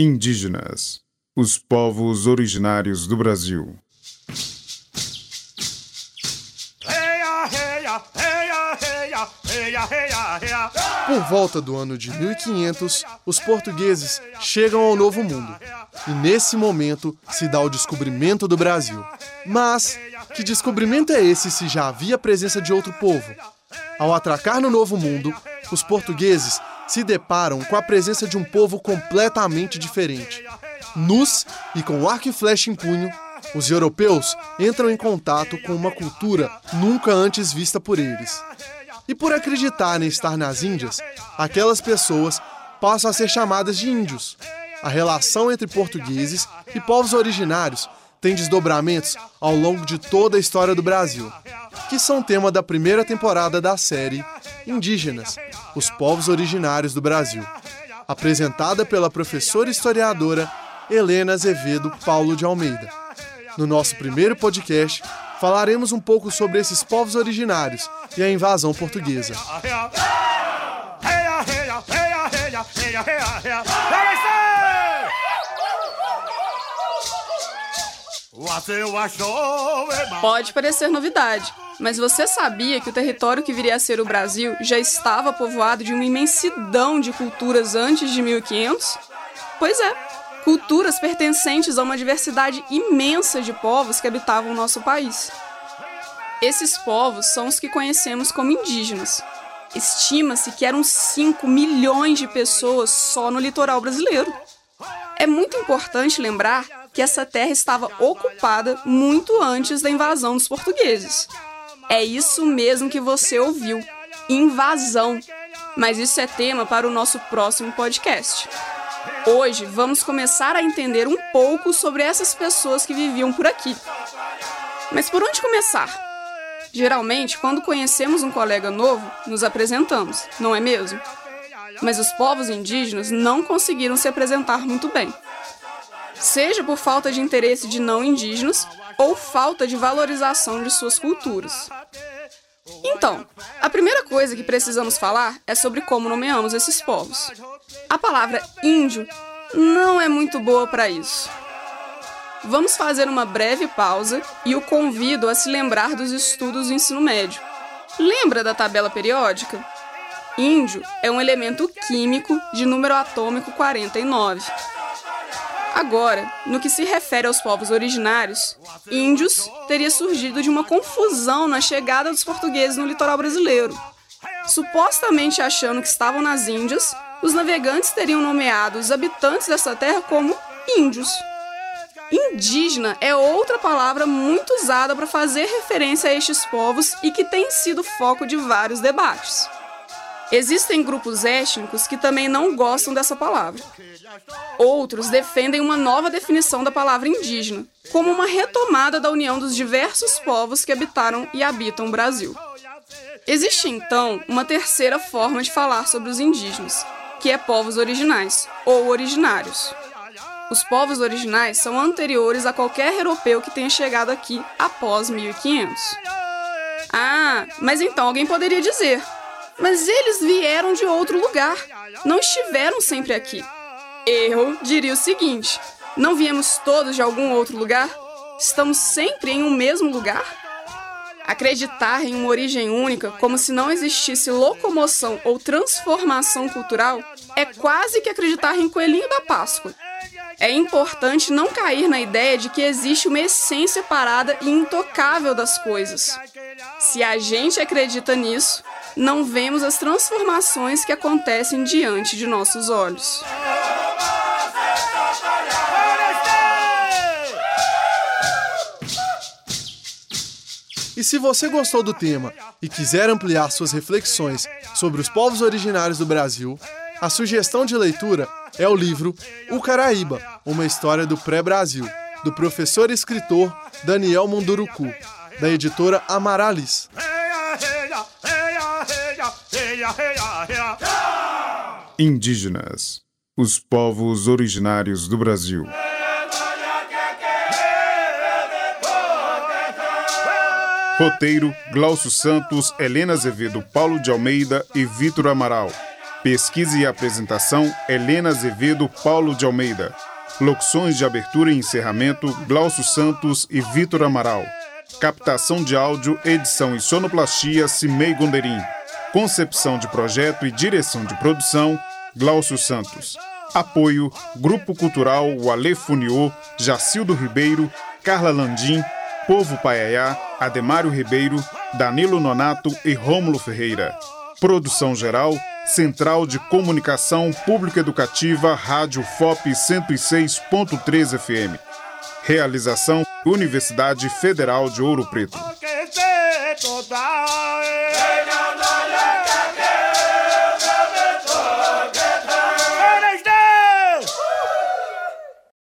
Indígenas, os povos originários do Brasil. Por volta do ano de 1500, os portugueses chegam ao Novo Mundo. E nesse momento se dá o descobrimento do Brasil. Mas que descobrimento é esse se já havia a presença de outro povo? Ao atracar no Novo Mundo, os portugueses se deparam com a presença de um povo completamente diferente. Nus e com arco e flecha em punho, os europeus entram em contato com uma cultura nunca antes vista por eles. E por acreditarem estar nas Índias, aquelas pessoas passam a ser chamadas de índios. A relação entre portugueses e povos originários tem desdobramentos ao longo de toda a história do Brasil, que são tema da primeira temporada da série Indígenas, os povos originários do Brasil, apresentada pela professora historiadora Helena Azevedo Paulo de Almeida. No nosso primeiro podcast, falaremos um pouco sobre esses povos originários e a invasão portuguesa. Pode parecer novidade, mas você sabia que o território que viria a ser o Brasil já estava povoado de uma imensidão de culturas antes de 1500? Pois é, culturas pertencentes a uma diversidade imensa de povos que habitavam o nosso país. Esses povos são os que conhecemos como indígenas. Estima-se que eram 5 milhões de pessoas só no litoral brasileiro. É muito importante lembrar que essa terra estava ocupada muito antes da invasão dos portugueses. É isso mesmo que você ouviu: invasão. Mas isso é tema para o nosso próximo podcast. Hoje vamos começar a entender um pouco sobre essas pessoas que viviam por aqui. Mas por onde começar? Geralmente, quando conhecemos um colega novo, nos apresentamos, não é mesmo? Mas os povos indígenas não conseguiram se apresentar muito bem seja por falta de interesse de não indígenas ou falta de valorização de suas culturas. Então, a primeira coisa que precisamos falar é sobre como nomeamos esses povos. A palavra índio não é muito boa para isso. Vamos fazer uma breve pausa e o convido a se lembrar dos estudos do ensino médio. Lembra da tabela periódica? Índio é um elemento químico de número atômico 49. Agora, no que se refere aos povos originários, índios teria surgido de uma confusão na chegada dos portugueses no litoral brasileiro. Supostamente achando que estavam nas Índias, os navegantes teriam nomeado os habitantes dessa terra como índios. Indígena é outra palavra muito usada para fazer referência a estes povos e que tem sido foco de vários debates. Existem grupos étnicos que também não gostam dessa palavra. Outros defendem uma nova definição da palavra indígena, como uma retomada da união dos diversos povos que habitaram e habitam o Brasil. Existe então uma terceira forma de falar sobre os indígenas, que é povos originais ou originários. Os povos originais são anteriores a qualquer europeu que tenha chegado aqui após 1500. Ah, mas então alguém poderia dizer: mas eles vieram de outro lugar, não estiveram sempre aqui. Eu diria o seguinte: não viemos todos de algum outro lugar? Estamos sempre em um mesmo lugar? Acreditar em uma origem única, como se não existisse locomoção ou transformação cultural, é quase que acreditar em coelhinho da Páscoa. É importante não cair na ideia de que existe uma essência parada e intocável das coisas. Se a gente acredita nisso, não vemos as transformações que acontecem diante de nossos olhos. E se você gostou do tema e quiser ampliar suas reflexões sobre os povos originários do Brasil, a sugestão de leitura é o livro O Caraíba, uma história do pré-Brasil, do professor e escritor Daniel Munduruku, da editora Amaralis. Indígenas, os povos originários do Brasil. Roteiro: Glaucio Santos, Helena Azevedo, Paulo de Almeida e Vitor Amaral. Pesquisa e apresentação: Helena Azevedo Paulo de Almeida. Locuções de abertura e encerramento: Glaucio Santos e Vitor Amaral. Captação de áudio, edição e sonoplastia: Cimei Gonderim. Concepção de projeto e direção de produção: Glaucio Santos. Apoio: Grupo Cultural Wale Funiô, Jacildo Ribeiro, Carla Landim, Povo Paiaiá, Ademário Ribeiro, Danilo Nonato e Rômulo Ferreira. Produção geral: Central de Comunicação Pública Educativa, Rádio FOP 106.3 FM. Realização: Universidade Federal de Ouro Preto.